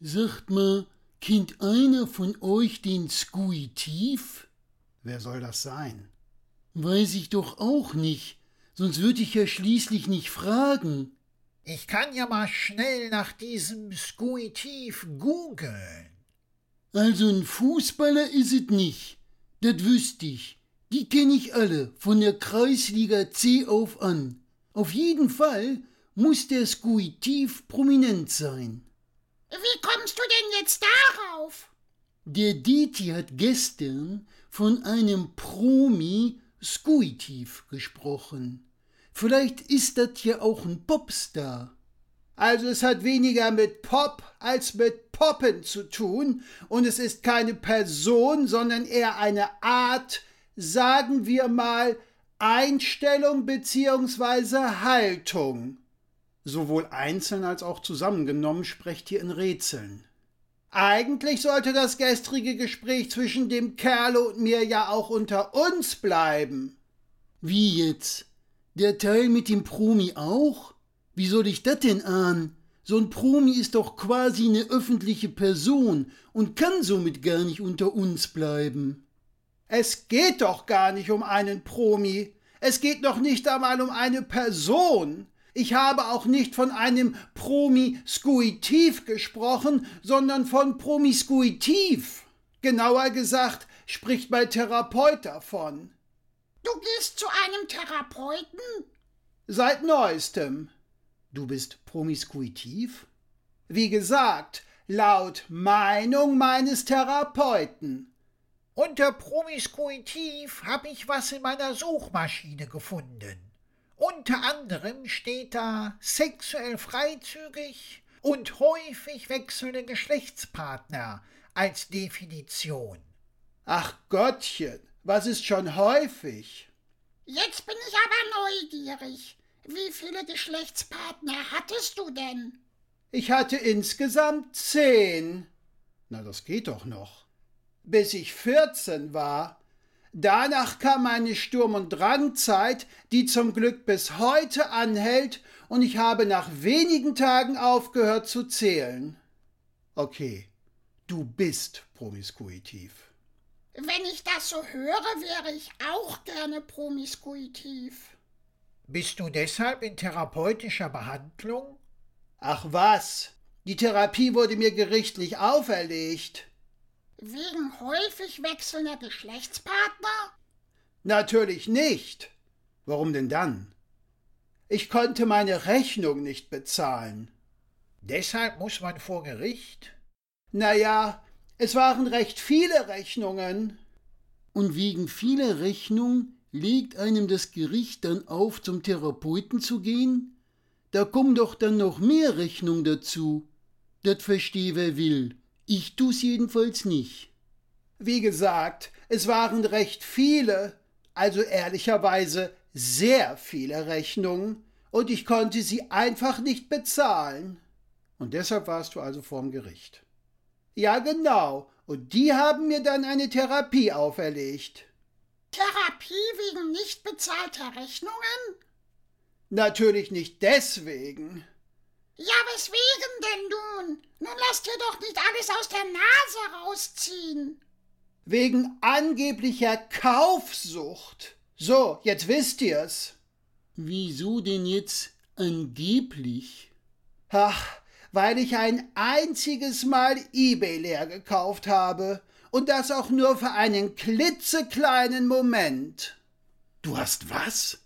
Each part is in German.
Sagt mal, kennt einer von euch den Skuitiv? Wer soll das sein? Weiß ich doch auch nicht, sonst würde ich ja schließlich nicht fragen. Ich kann ja mal schnell nach diesem Skuitiv googeln. Also ein Fußballer is es nicht. Das wüsste ich. Die kenn ich alle, von der Kreisliga C auf an. Auf jeden Fall muss der Skuitiv prominent sein. Wie kommst du denn jetzt darauf? Der Deti hat gestern von einem Promi Skuitiv gesprochen. Vielleicht ist das ja auch ein Popstar. Also es hat weniger mit Pop als mit Poppen zu tun und es ist keine Person, sondern eher eine Art, sagen wir mal, Einstellung beziehungsweise Haltung. Sowohl einzeln als auch zusammengenommen sprecht hier in Rätseln. Eigentlich sollte das gestrige Gespräch zwischen dem Kerl und mir ja auch unter uns bleiben. Wie jetzt? Der Teil mit dem Promi auch? Wie soll ich das denn ahnen? So ein Promi ist doch quasi eine öffentliche Person und kann somit gar nicht unter uns bleiben. Es geht doch gar nicht um einen Promi. Es geht noch nicht einmal um eine Person. Ich habe auch nicht von einem Promiskuitiv gesprochen, sondern von Promiskuitiv. Genauer gesagt spricht mein Therapeut davon. Du gehst zu einem Therapeuten? Seit neuestem. Du bist promiskuitiv? Wie gesagt, laut Meinung meines Therapeuten. Unter Promiskuitiv habe ich was in meiner Suchmaschine gefunden. Unter anderem steht da sexuell freizügig und häufig wechselnde Geschlechtspartner als Definition. Ach Gottchen, was ist schon häufig? Jetzt bin ich aber neugierig. Wie viele Geschlechtspartner hattest du denn? Ich hatte insgesamt zehn. Na, das geht doch noch. Bis ich vierzehn war. Danach kam meine Sturm- und Drangzeit, die zum Glück bis heute anhält, und ich habe nach wenigen Tagen aufgehört zu zählen. Okay, du bist promiskuitiv. Wenn ich das so höre, wäre ich auch gerne promiskuitiv. Bist du deshalb in therapeutischer Behandlung? Ach was, die Therapie wurde mir gerichtlich auferlegt. Wegen häufig wechselnder Geschlechtspartner? Natürlich nicht. Warum denn dann? Ich konnte meine Rechnung nicht bezahlen. Deshalb muss man vor Gericht? Na ja, es waren recht viele Rechnungen. Und wegen vieler Rechnungen legt einem das Gericht dann auf, zum Therapeuten zu gehen? Da kommen doch dann noch mehr Rechnungen dazu. Das versteh wer will. Ich tu's jedenfalls nicht. Wie gesagt, es waren recht viele, also ehrlicherweise sehr viele Rechnungen, und ich konnte sie einfach nicht bezahlen. Und deshalb warst du also vorm Gericht. Ja, genau, und die haben mir dann eine Therapie auferlegt. Therapie wegen nicht bezahlter Rechnungen? Natürlich nicht deswegen. Ja, weswegen denn nun? Nun lass dir doch nicht alles aus der Nase rausziehen. Wegen angeblicher Kaufsucht. So, jetzt wisst ihr's. Wieso denn jetzt angeblich? Ach, weil ich ein einziges Mal eBay leer gekauft habe und das auch nur für einen klitzekleinen Moment. Du hast was?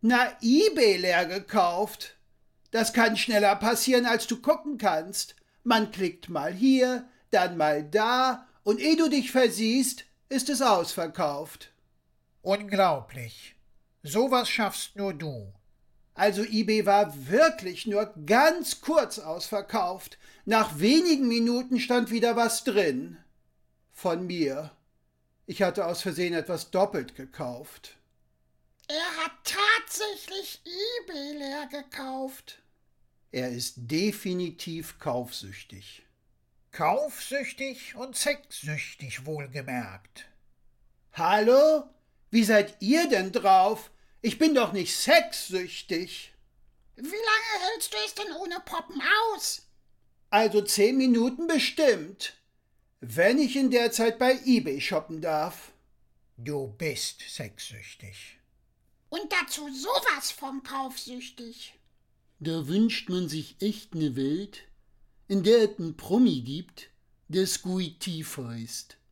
Na, eBay leer gekauft. Das kann schneller passieren, als du gucken kannst. Man klickt mal hier, dann mal da, und ehe du dich versiehst, ist es ausverkauft. Unglaublich. Sowas schaffst nur du. Also eBay war wirklich nur ganz kurz ausverkauft. Nach wenigen Minuten stand wieder was drin von mir. Ich hatte aus Versehen etwas doppelt gekauft. Er hat tatsächlich eBay leer gekauft. Er ist definitiv kaufsüchtig. Kaufsüchtig und sexsüchtig wohlgemerkt. Hallo? Wie seid ihr denn drauf? Ich bin doch nicht sexsüchtig. Wie lange hältst du es denn ohne Poppen aus? Also zehn Minuten bestimmt. Wenn ich in der Zeit bei eBay shoppen darf. Du bist sexsüchtig. Und dazu sowas von kaufsüchtig. Da wünscht man sich echt ne Welt, in der es einen Promi gibt, der Squeetief heißt.